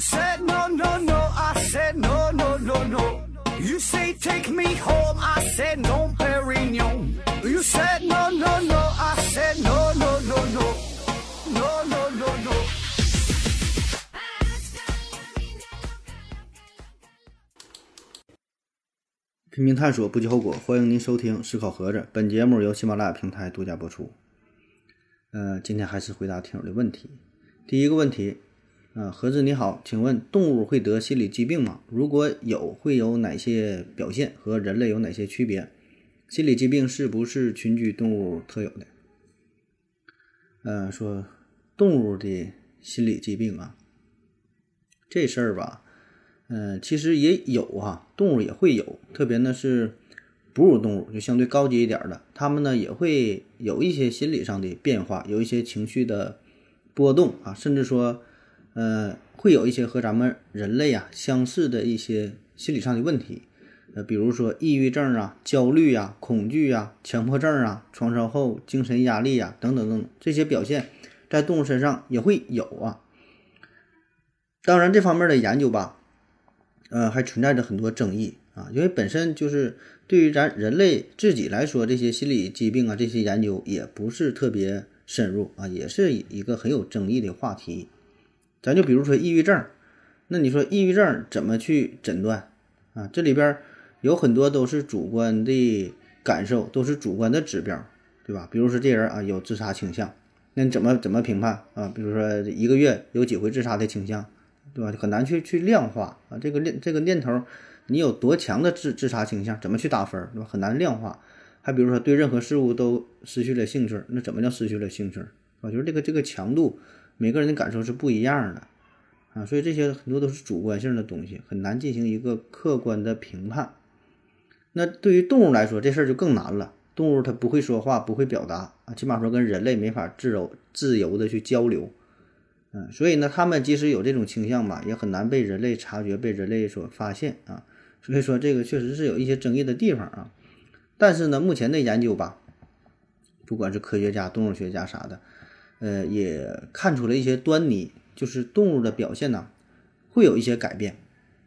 said no, no, no. I said no, no, no, no. You say take me home. I said no, Perignon. You said no, no, no. I said no, no, no, no. No, no, no, no. 拼命探索，不计后果。欢迎您收听《思考盒子》，本节目由喜马拉雅平台独家播出。呃，今天还是回答听友的问题。第一个问题，啊，盒子你好，请问动物会得心理疾病吗？如果有，会有哪些表现？和人类有哪些区别？心理疾病是不是群居动物特有的？呃，说动物的心理疾病啊，这事儿吧。嗯，其实也有啊，动物也会有，特别呢是哺乳动物，就相对高级一点的，它们呢也会有一些心理上的变化，有一些情绪的波动啊，甚至说，呃，会有一些和咱们人类啊相似的一些心理上的问题，呃，比如说抑郁症啊、焦虑啊、恐惧啊、强迫症啊、创伤后精神压力啊等等等等这些表现，在动物身上也会有啊。当然，这方面的研究吧。呃，还存在着很多争议啊，因为本身就是对于咱人类自己来说，这些心理疾病啊，这些研究也不是特别深入啊，也是一个很有争议的话题。咱就比如说抑郁症，那你说抑郁症怎么去诊断啊？这里边有很多都是主观的感受，都是主观的指标，对吧？比如说这人啊有自杀倾向，那你怎么怎么评判啊？比如说一个月有几回自杀的倾向？对吧？很难去去量化啊，这个念这个念头，你有多强的自自杀倾向，怎么去打分，对吧？很难量化。还比如说对任何事物都失去了兴趣，那怎么叫失去了兴趣？我觉得这个这个强度，每个人的感受是不一样的啊，所以这些很多都是主观性的东西，很难进行一个客观的评判。那对于动物来说，这事儿就更难了。动物它不会说话，不会表达啊，起码说跟人类没法自由自由的去交流。嗯，所以呢，他们即使有这种倾向吧，也很难被人类察觉、被人类所发现啊。所以说，这个确实是有一些争议的地方啊。但是呢，目前的研究吧，不管是科学家、动物学家啥的，呃，也看出了一些端倪，就是动物的表现呢，会有一些改变。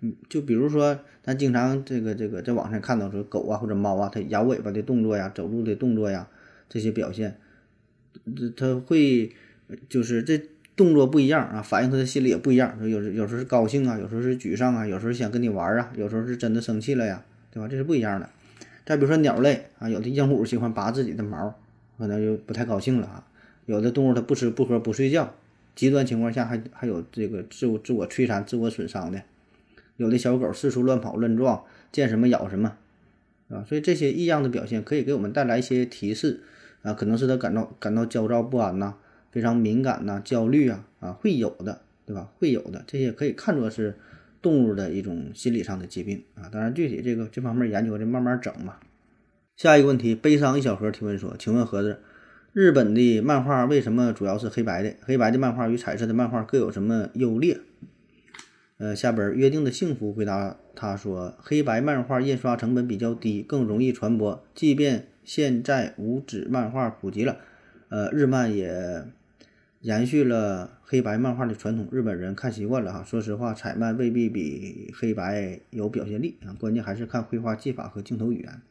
嗯，就比如说，咱经常这个这个在网上看到说，狗啊或者猫啊，它摇尾巴的动作呀、走路的动作呀，这些表现，这它会就是这。动作不一样啊，反映他的心理也不一样。有有时候是高兴啊，有时候是沮丧啊，有时候想跟你玩啊，有时候是真的生气了呀，对吧？这是不一样的。再比如说鸟类啊，有的鹦鹉喜欢拔自己的毛，可能就不太高兴了啊。有的动物它不吃不喝不睡觉，极端情况下还还有这个自我自我摧残、自我损伤的。有的小狗四处乱跑乱撞，见什么咬什么，啊，所以这些异样的表现可以给我们带来一些提示啊，可能是它感到感到焦躁不安呐。非常敏感呐，焦虑啊，啊，会有的，对吧？会有的，这些可以看作是动物的一种心理上的疾病啊。当然，具体这个这方面研究的慢慢整吧。下一个问题，悲伤一小盒提问说：“请问盒子，日本的漫画为什么主要是黑白的？黑白的漫画与彩色的漫画各有什么优劣？”呃，下边约定的幸福回答他说：“黑白漫画印刷成本比较低，更容易传播。即便现在无纸漫画普及了，呃，日漫也。”延续了黑白漫画的传统，日本人看习惯了哈。说实话，彩漫未必比黑白有表现力啊，关键还是看绘画技法和镜头语言。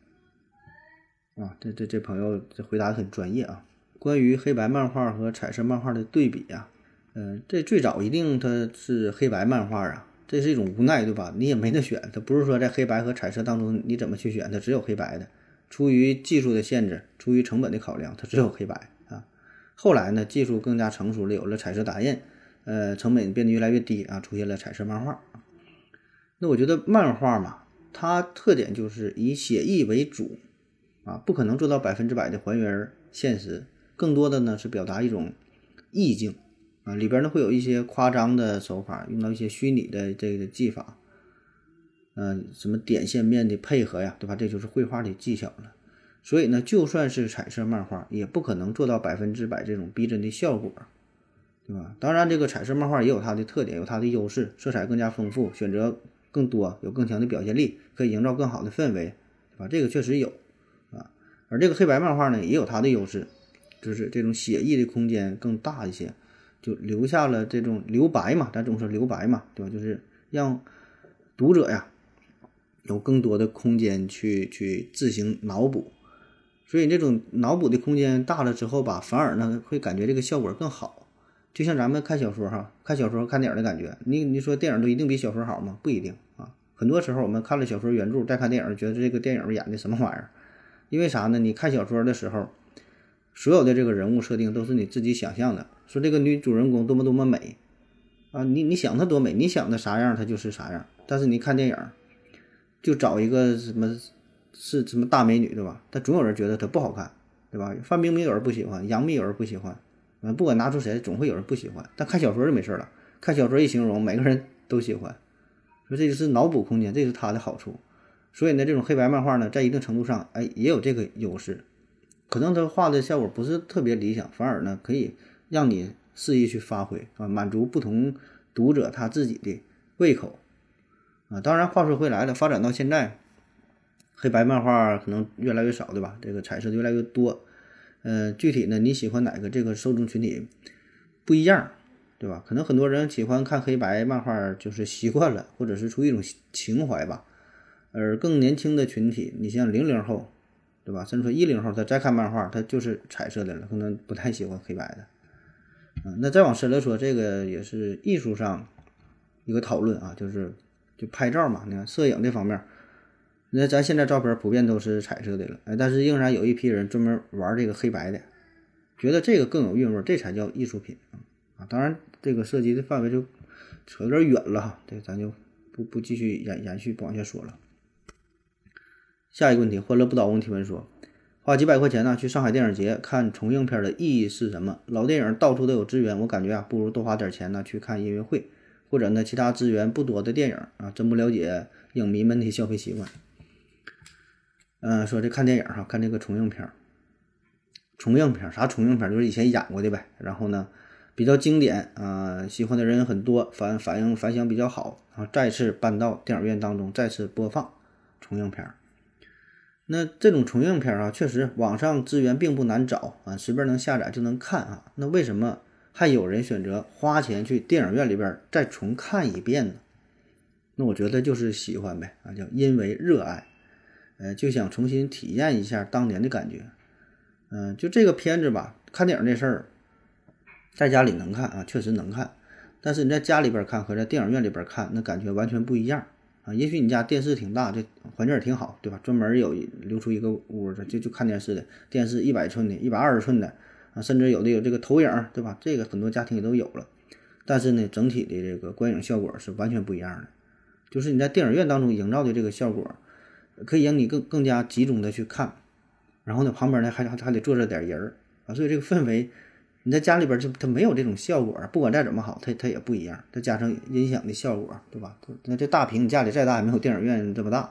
啊，这这这朋友这回答很专业啊。关于黑白漫画和彩色漫画的对比呀，嗯，这最早一定它是黑白漫画啊，这是一种无奈对吧？你也没得选，它不是说在黑白和彩色当中你怎么去选，它只有黑白的。出于技术的限制，出于成本的考量，它只有黑白啊。后来呢，技术更加成熟了，有了彩色打印，呃，成本变得越来越低啊，出现了彩色漫画。那我觉得漫画嘛，它特点就是以写意为主啊，不可能做到百分之百的还原现实，更多的呢是表达一种意境啊，里边呢会有一些夸张的手法，用到一些虚拟的这个技法，嗯，什么点线面的配合呀，对吧？这就是绘画的技巧了。所以呢，就算是彩色漫画，也不可能做到百分之百这种逼真的效果，对吧？当然，这个彩色漫画也有它的特点，有它的优势，色彩更加丰富，选择更多，有更强的表现力，可以营造更好的氛围，对吧？这个确实有啊。而这个黑白漫画呢，也有它的优势，就是这种写意的空间更大一些，就留下了这种留白嘛，咱总说留白嘛，对吧？就是让读者呀有更多的空间去去自行脑补，所以这种脑补的空间大了之后吧，反而呢会感觉这个效果更好。就像咱们看小说哈，看小说看电影的感觉，你你说电影都一定比小说好吗？不一定啊。很多时候我们看了小说原著再看电影，觉得这个电影演的什么玩意儿？因为啥呢？你看小说的时候。所有的这个人物设定都是你自己想象的，说这个女主人公多么多么美啊，你你想她多美，你想的啥样她就是啥样。但是你看电影，就找一个什么是什么大美女对吧？但总有人觉得她不好看，对吧？范冰冰有人不喜欢，杨幂有人不喜欢，嗯，不管拿出谁，总会有人不喜欢。但看小说就没事了，看小说一形容，每个人都喜欢，说这就是脑补空间，这是它的好处。所以呢，这种黑白漫画呢，在一定程度上，哎，也有这个优势。可能他画的效果不是特别理想，反而呢可以让你肆意去发挥啊，满足不同读者他自己的胃口啊。当然，话说回来了，发展到现在，黑白漫画可能越来越少，对吧？这个彩色的越来越多。嗯，具体呢，你喜欢哪个这个受众群体不一样，对吧？可能很多人喜欢看黑白漫画就是习惯了，或者是出于一种情怀吧。而更年轻的群体，你像零零后。对吧？甚至说一零后他再看漫画，他就是彩色的了，可能不太喜欢黑白的。嗯，那再往深了说，这个也是艺术上一个讨论啊，就是就拍照嘛，你看摄影这方面，那咱现在照片普遍都是彩色的了，哎，但是仍然有一批人专门玩这个黑白的，觉得这个更有韵味，这才叫艺术品啊！当然，这个涉及的范围就扯有点远了哈，这咱就不不继续延延续不往下说了。下一个问题，欢乐不倒翁提问说：花几百块钱呢去上海电影节看重映片的意义是什么？老电影到处都有资源，我感觉啊，不如多花点钱呢去看音乐会，或者呢其他资源不多的电影啊，真不了解影迷们的消费习惯。嗯，说这看电影哈，看这个重映片儿，重映片儿啥重映片？就是以前演过的呗。然后呢，比较经典啊，喜欢的人很多，反反应反响比较好，然后再次搬到电影院当中再次播放重映片儿。那这种重映片啊，确实网上资源并不难找啊，随便能下载就能看啊。那为什么还有人选择花钱去电影院里边再重看一遍呢？那我觉得就是喜欢呗啊，叫因为热爱，呃，就想重新体验一下当年的感觉。嗯，就这个片子吧，看电影这事儿，在家里能看啊，确实能看，但是你在家里边看和在电影院里边看，那感觉完全不一样。啊，也许你家电视挺大，这环境也挺好，对吧？专门有留出一个屋子，就就看电视的，电视一百寸的，一百二十寸的，啊，甚至有的有这个投影，对吧？这个很多家庭也都有了。但是呢，整体的这个观影效果是完全不一样的。就是你在电影院当中营造的这个效果，可以让你更更加集中的去看，然后呢，旁边呢还还还得坐着点人儿啊，所以这个氛围。你在家里边就它没有这种效果，不管再怎么好，它它也不一样。再加上音响的效果，对吧？那这大屏你家里再大也没有电影院这么大。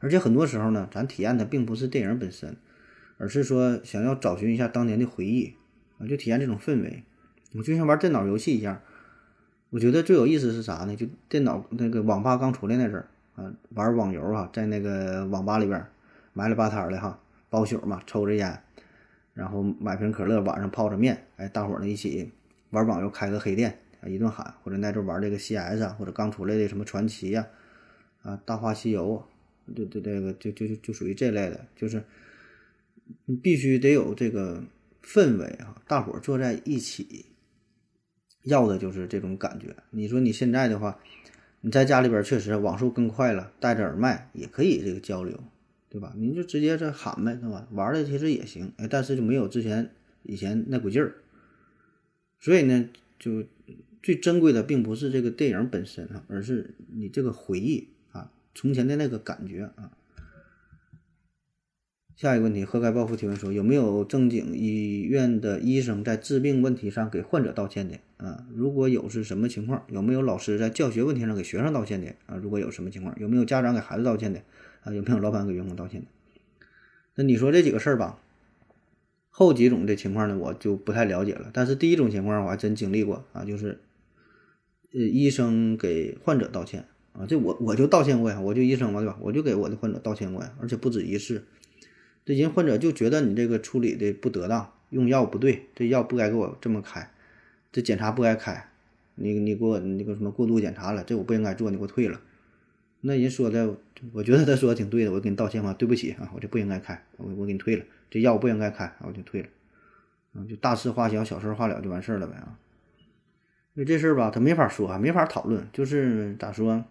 而且很多时候呢，咱体验的并不是电影本身，而是说想要找寻一下当年的回忆啊，就体验这种氛围。我就像玩电脑游戏一样，我觉得最有意思是啥呢？就电脑那个网吧刚出来那阵儿啊，玩网游啊，在那个网吧里边埋了吧摊的哈，包宿嘛，抽着烟。然后买瓶可乐，晚上泡着面，哎，大伙儿呢一起玩网游，开个黑店啊，一顿喊，或者那阵玩这个 CS 啊，或者刚出来的什么传奇呀，啊，大话西游，对对，这个就就就就属于这类的，就是你必须得有这个氛围啊，大伙儿坐在一起，要的就是这种感觉。你说你现在的话，你在家里边确实网速更快了，戴着耳麦也可以这个交流。对吧？您就直接这喊呗，对吧？玩的其实也行，哎，但是就没有之前以前那股劲儿。所以呢，就最珍贵的并不是这个电影本身啊，而是你这个回忆啊，从前的那个感觉啊。下一个问题，何该报复提问说，有没有正经医院的医生在治病问题上给患者道歉的啊？如果有，是什么情况？有没有老师在教学问题上给学生道歉的啊？如果有什么情况？有没有家长给孩子道歉的？啊，有没有老板给员工道歉的？那你说这几个事儿吧，后几种的情况呢，我就不太了解了。但是第一种情况我还真经历过啊，就是呃，医生给患者道歉啊，这我我就道歉过呀，我就医生嘛，对吧？我就给我的患者道歉过呀，而且不止一次。这人患者就觉得你这个处理的不得当，用药不对，这药不该给我这么开，这检查不该开，你你给我那个什么过度检查了，这我不应该做，你给我退了。那人说的，我觉得他说的挺对的，我给你道歉吧，对不起啊，我就不应该开，我我给你退了，这药不应该开，我就退了，啊，就大事化小，小事化了就完事儿了呗啊。因为这事儿吧，他没法说，没法讨论，就是咋说？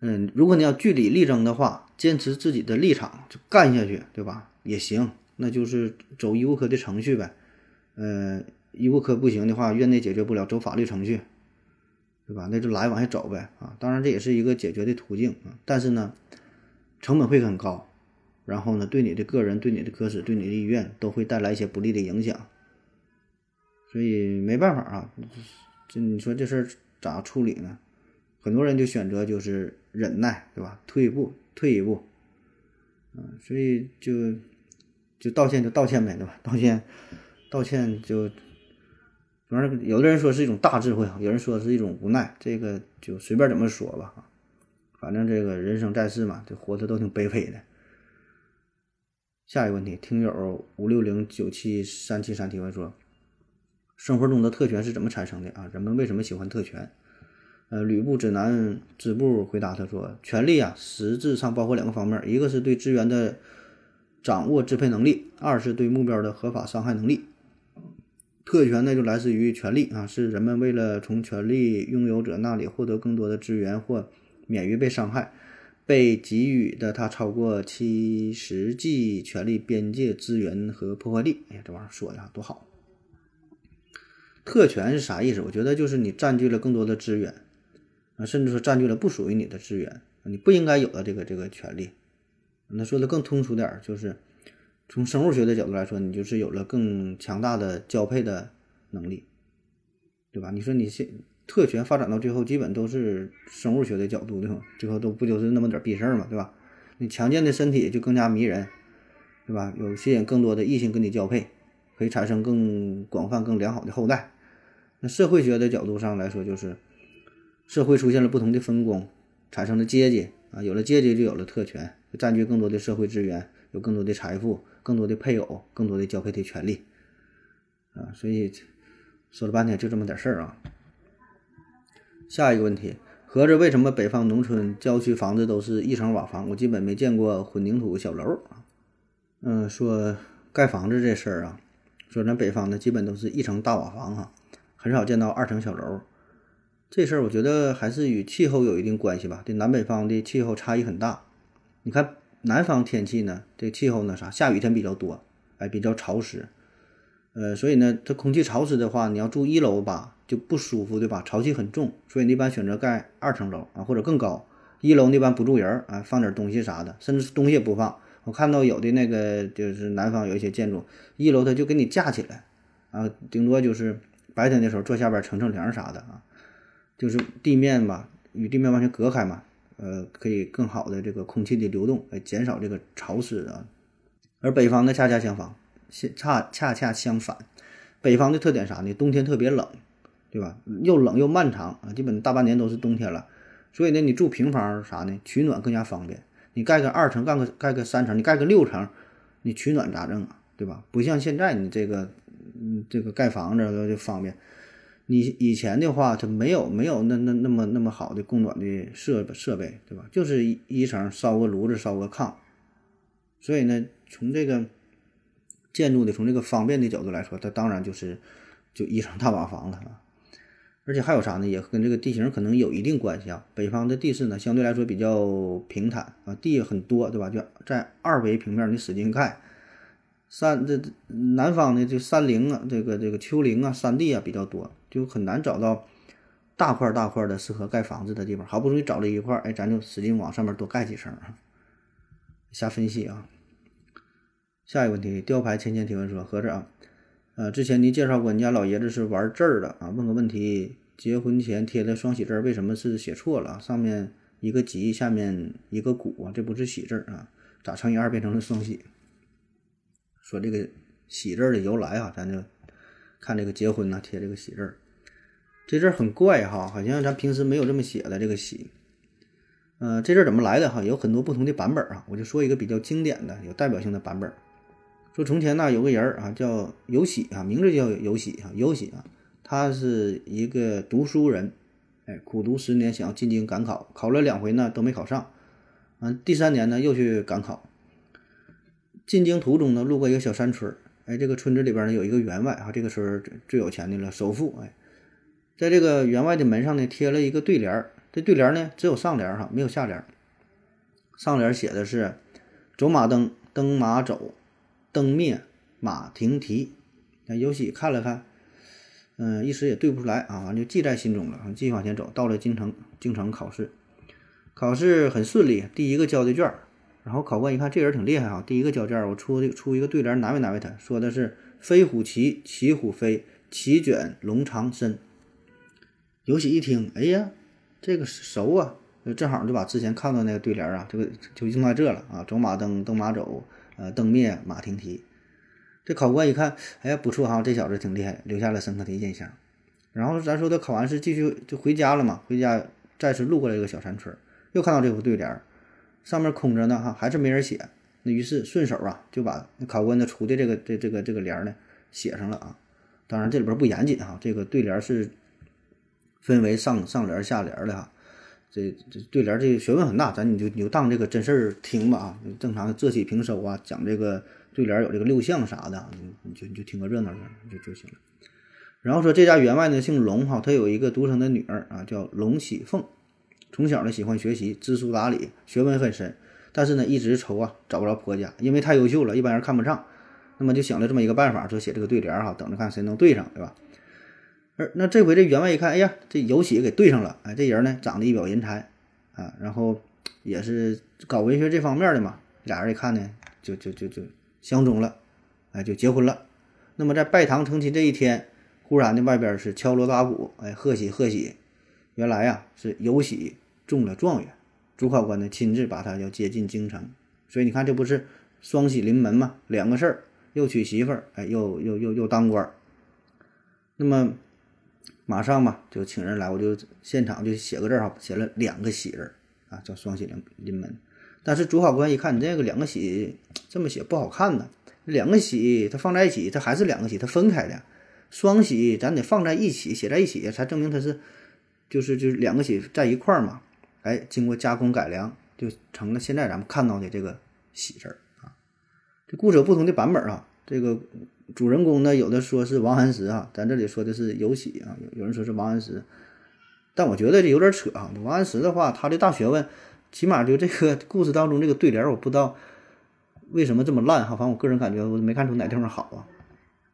嗯，如果你要据理力争的话，坚持自己的立场就干下去，对吧？也行，那就是走医务科的程序呗。呃，医务科不行的话，院内解决不了，走法律程序，对吧？那就来往下走呗。啊，当然这也是一个解决的途径啊，但是呢，成本会很高，然后呢，对你的个人、对你的科室、对你的医院都会带来一些不利的影响。所以没办法啊，这你说这事儿咋处理呢？很多人就选择就是忍耐，对吧？退一步，退一步，嗯，所以就就道歉就道歉呗，对吧？道歉，道歉就，反正有的人说是一种大智慧啊有人说是一种无奈，这个就随便怎么说吧反正这个人生在世嘛，这活的都挺卑微的。下一个问题，听友五六零九七三七三提问说。生活中的特权是怎么产生的啊？人们为什么喜欢特权？呃，吕布指南支部回答他说：“权力啊，实质上包括两个方面，一个是对资源的掌握支配能力，二是对目标的合法伤害能力。特权呢，就来自于权力啊，是人们为了从权力拥有者那里获得更多的资源或免于被伤害，被给予的他超过其实际权力边界资源和破坏力。哎呀，这玩意儿说的多好！”特权是啥意思？我觉得就是你占据了更多的资源，啊，甚至说占据了不属于你的资源，你不应该有的这个这个权利。那说的更通俗点儿，就是从生物学的角度来说，你就是有了更强大的交配的能力，对吧？你说你现特权发展到最后，基本都是生物学的角度的，最后都不就是那么点逼事儿嘛，对吧？你强健的身体就更加迷人，对吧？有吸引更多的异性跟你交配，可以产生更广泛、更良好的后代。那社会学的角度上来说，就是社会出现了不同的分工，产生了阶级啊，有了阶级就有了特权，占据更多的社会资源，有更多的财富，更多的配偶，更多的交配的权利啊。所以说了半天就这么点事儿啊。下一个问题，合着为什么北方农村郊区房子都是一层瓦房？我基本没见过混凝土小楼啊。嗯，说盖房子这事儿啊，说咱北方的基本都是一层大瓦房哈。很少见到二层小楼，这事儿我觉得还是与气候有一定关系吧。这南北方的气候差异很大。你看南方天气呢，这气候呢啥，下雨天比较多，哎，比较潮湿。呃，所以呢，它空气潮湿的话，你要住一楼吧就不舒服，对吧？潮气很重，所以你一般选择盖二层楼啊，或者更高。一楼一般不住人啊，放点东西啥的，甚至东西也不放。我看到有的那个就是南方有一些建筑，一楼它就给你架起来啊，顶多就是。白天的时候坐下边乘乘凉啥的啊，就是地面吧，与地面完全隔开嘛，呃，可以更好的这个空气的流动，来减少这个潮湿啊。而北方呢，恰恰相反，恰恰恰相反，北方的特点啥呢？冬天特别冷，对吧？又冷又漫长啊，基本大半年都是冬天了。所以呢，你住平房啥呢？取暖更加方便。你盖个二层，盖个盖个三层，你盖个六层，你取暖咋整啊？对吧？不像现在你这个。嗯，这个盖房子就方便。你以前的话，它没有没有那那那么那么好的供暖的设设备，对吧？就是一层烧个炉子，烧个炕。所以呢，从这个建筑的从这个方便的角度来说，它当然就是就一层大瓦房了啊。而且还有啥呢？也跟这个地形可能有一定关系啊。北方的地势呢，相对来说比较平坦啊，地很多，对吧？就在二维平面，你使劲盖。山这南方的这山林啊，这个这个丘陵啊，山地啊比较多，就很难找到大块大块的适合盖房子的地方。好不容易找了一块，哎，咱就使劲往上面多盖几层啊。瞎分析啊。下一个问题，雕牌芊芊提问说：合着啊，呃，之前您介绍过，你家老爷子是玩字儿的啊？问个问题，结婚前贴的双喜字为什么是写错了？上面一个吉，下面一个谷啊，这不是喜字啊？咋乘以二变成了双喜？说这个喜字的由来啊，咱就看这个结婚呢贴这个喜字儿，这字儿很怪哈，好像咱平时没有这么写的这个喜。呃，这字怎么来的哈？有很多不同的版本啊，我就说一个比较经典的、有代表性的版本。说从前呢有个人儿啊叫尤喜啊，名字叫尤喜啊，尤喜啊，他是一个读书人，哎，苦读十年想要进京赶考，考了两回呢都没考上，嗯，第三年呢又去赶考。进京途中呢路过一个小山村儿，哎，这个村子里边呢有一个员外啊，这个村最最有钱的了，首富，哎，在这个员外的门上呢贴了一个对联，这对联呢只有上联哈，没有下联。上联写的是“走马灯，灯马走，灯灭马停蹄”。那尤喜看了看，嗯，一时也对不出来啊，完就记在心中了。继续往前走，到了京城，京城考试，考试很顺利，第一个交的卷。然后考官一看这人挺厉害啊，第一个交卷儿，我出出一个对联，难为难为他，说的是“飞虎骑，骑虎飞，骑卷龙长身”。尤喜一听，哎呀，这个熟啊！正好就把之前看到那个对联啊，这个就用在这了啊。走马灯，灯马走，呃，灯灭马停蹄。这考官一看，哎呀，不错哈，这小子挺厉害，留下了深刻的印象。然后咱说他考完试继续就回家了嘛，回家再次路过了一个小山村，又看到这副对联儿，上面空着呢哈，还是没人写。那于是顺手啊就把考官的出的这个这这个这个联呢写上了啊。当然这里边不严谨哈，这个对联是分为上上联下联的哈。这这对联这学问很大，咱你就你就当这个真事儿听吧啊！正常的仄起平收啊，讲这个对联有这个六项啥的，你你就你就听个热闹就就行了。然后说这家员外呢姓龙哈，他有一个独生的女儿啊，叫龙喜凤，从小呢喜欢学习，知书达理，学问很深，但是呢一直愁啊找不着婆家，因为太优秀了，一般人看不上。那么就想了这么一个办法，说写这个对联哈，等着看谁能对上，对吧？而那这回这员外一看，哎呀，这尤喜给对上了，哎，这人呢长得一表人才啊，然后也是搞文学这方面的嘛，俩人一看呢，就就就就相中了，哎，就结婚了。那么在拜堂成亲这一天，忽然的外边是敲锣打鼓，哎，贺喜贺喜！原来呀是尤喜中了状元，主考官呢亲自把他要接进京城，所以你看这不是双喜临门嘛，两个事儿，又娶媳妇儿，哎，又又又又当官。那么。马上嘛，就请人来，我就现场就写个字哈，写了两个喜字啊，叫双喜临临门。但是主考官一看，你这个两个喜这么写不好看呢，两个喜它放在一起，它还是两个喜，它分开的。双喜咱得放在一起，写在一起才证明它是，就是就是两个喜在一块儿嘛。哎，经过加工改良，就成了现在咱们看到的这个喜字啊。这故事有不同的版本啊，这个。主人公呢，有的说是王安石啊，咱这里说的是尤喜啊，有人说是王安石，但我觉得这有点扯啊。王安石的话，他的大学问，起码就这个故事当中这个对联，我不知道为什么这么烂哈。反正我个人感觉，我没看出哪地方好啊。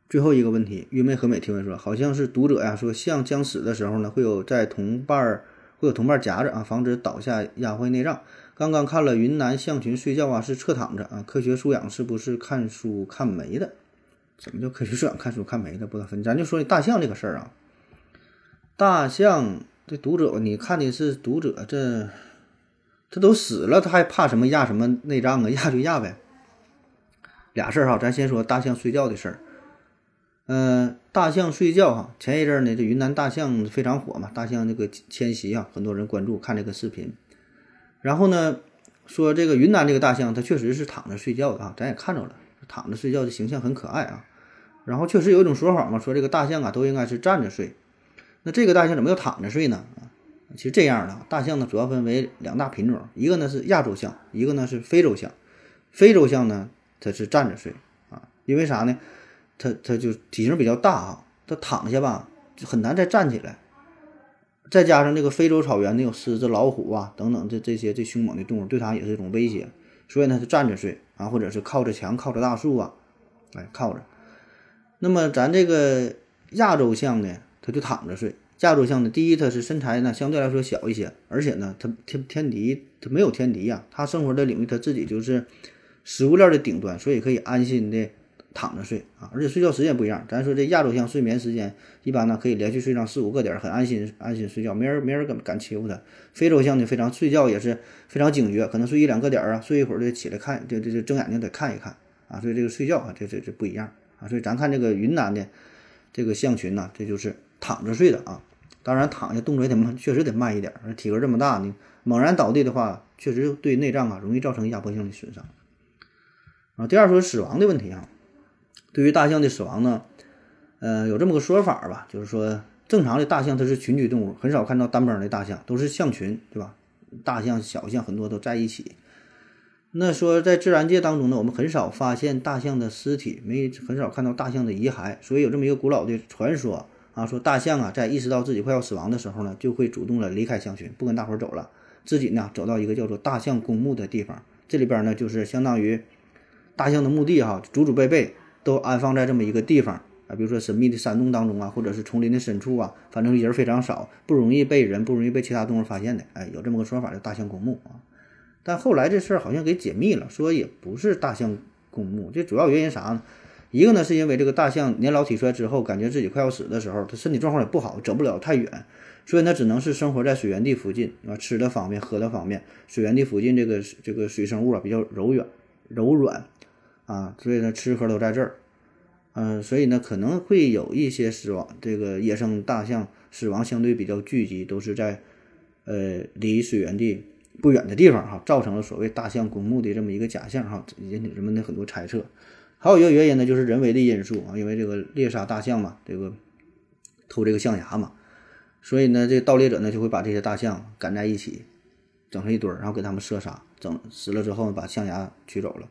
最后一个问题，玉梅和美提问说，好像是读者呀说，像将死的时候呢，会有在同伴儿会有同伴夹着啊，防止倒下压坏内脏。刚刚看了云南象群睡觉啊，是侧躺着啊，科学素养是不是看书看没的？怎么叫科学素养？看书看没的不得分。咱就说大象这个事儿啊，大象这读者，你看的是读者，这这都死了，他还怕什么压什么内脏啊？压就压呗。俩事儿哈，咱先说大象睡觉的事儿。嗯，大象睡觉哈，前一阵呢，这云南大象非常火嘛，大象这个迁徙啊，很多人关注看这个视频。然后呢，说这个云南这个大象，它确实是躺着睡觉的啊，咱也看着了，躺着睡觉的形象很可爱啊。然后确实有一种说法嘛，说这个大象啊都应该是站着睡，那这个大象怎么又躺着睡呢？其实这样的大象呢主要分为两大品种，一个呢是亚洲象，一个呢是非洲象。非洲象呢它是站着睡啊，因为啥呢？它它就体型比较大啊，它躺下吧就很难再站起来。再加上这个非洲草原呢有狮子、老虎啊等等这这些这凶猛的动物，对它也是一种威胁，所以呢它站着睡啊，或者是靠着墙、靠着大树啊，哎靠着。那么咱这个亚洲象呢，它就躺着睡。亚洲象呢，第一它是身材呢相对来说小一些，而且呢它天天敌它没有天敌呀，它生活的领域它自己就是食物链的顶端，所以可以安心的躺着睡啊。而且睡觉时间不一样，咱说这亚洲象睡眠时间一般呢可以连续睡上四五个点，很安心安心睡觉，没人没人敢敢欺负它。非洲象呢非常睡觉也是非常警觉，可能睡一两个点啊，睡一会儿就起来看，就就就睁眼睛得看一看啊。所以这个睡觉啊，这这这不一样。啊，所以咱看这个云南的这个象群呢，这就是躺着睡的啊。当然躺下动作也得慢，确实得慢一点。体格这么大呢，猛然倒地的话，确实对内脏啊容易造成压迫性的损伤。啊，第二说死亡的问题啊，对于大象的死亡呢，呃，有这么个说法吧，就是说正常的大象它是群居动物，很少看到单崩的大象，都是象群，对吧？大象、小象很多都在一起。那说在自然界当中呢，我们很少发现大象的尸体，没很少看到大象的遗骸，所以有这么一个古老的传说啊，说大象啊在意识到自己快要死亡的时候呢，就会主动的离开象群，不跟大伙儿走了，自己呢走到一个叫做大象公墓的地方，这里边呢就是相当于大象的墓地哈，祖祖辈辈都安放在这么一个地方啊，比如说神秘的山洞当中啊，或者是丛林的深处啊，反正人非常少，不容易被人不容易被其他动物发现的，哎，有这么个说法叫大象公墓啊。但后来这事儿好像给解密了，说也不是大象公墓，这主要原因啥呢？一个呢是因为这个大象年老体衰之后，感觉自己快要死的时候，它身体状况也不好，走不了太远，所以呢只能是生活在水源地附近啊，吃的方便，喝的方便，水源地附近这个这个水生物啊比较柔软柔软啊，所以呢吃喝都在这儿，嗯，所以呢可能会有一些死亡，这个野生大象死亡相对比较聚集，都是在呃离水源地。不远的地方哈，造成了所谓大象公墓的这么一个假象哈，引起人们的很多猜测。还有一个原因呢，就是人为的因素啊，因为这个猎杀大象嘛，这个偷这个象牙嘛，所以呢，这盗猎者呢就会把这些大象赶在一起，整成一堆儿，然后给他们射杀，整死了之后，把象牙取走了，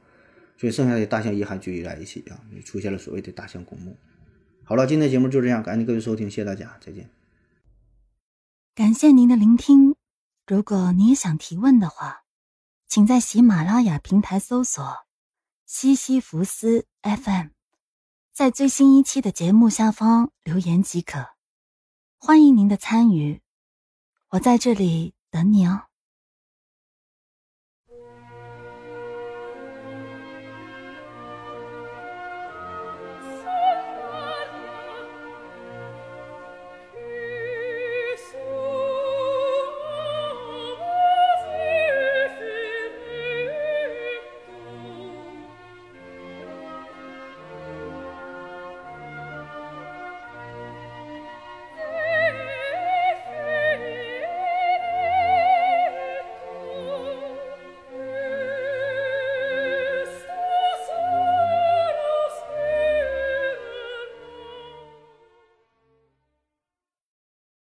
所以剩下的大象遗骸聚集在一起啊，也出现了所谓的大象公墓。好了，今天节目就这样，感谢各位收听，谢谢大家，再见。感谢您的聆听。如果你也想提问的话，请在喜马拉雅平台搜索“西西弗斯 FM”，在最新一期的节目下方留言即可。欢迎您的参与，我在这里等你哦。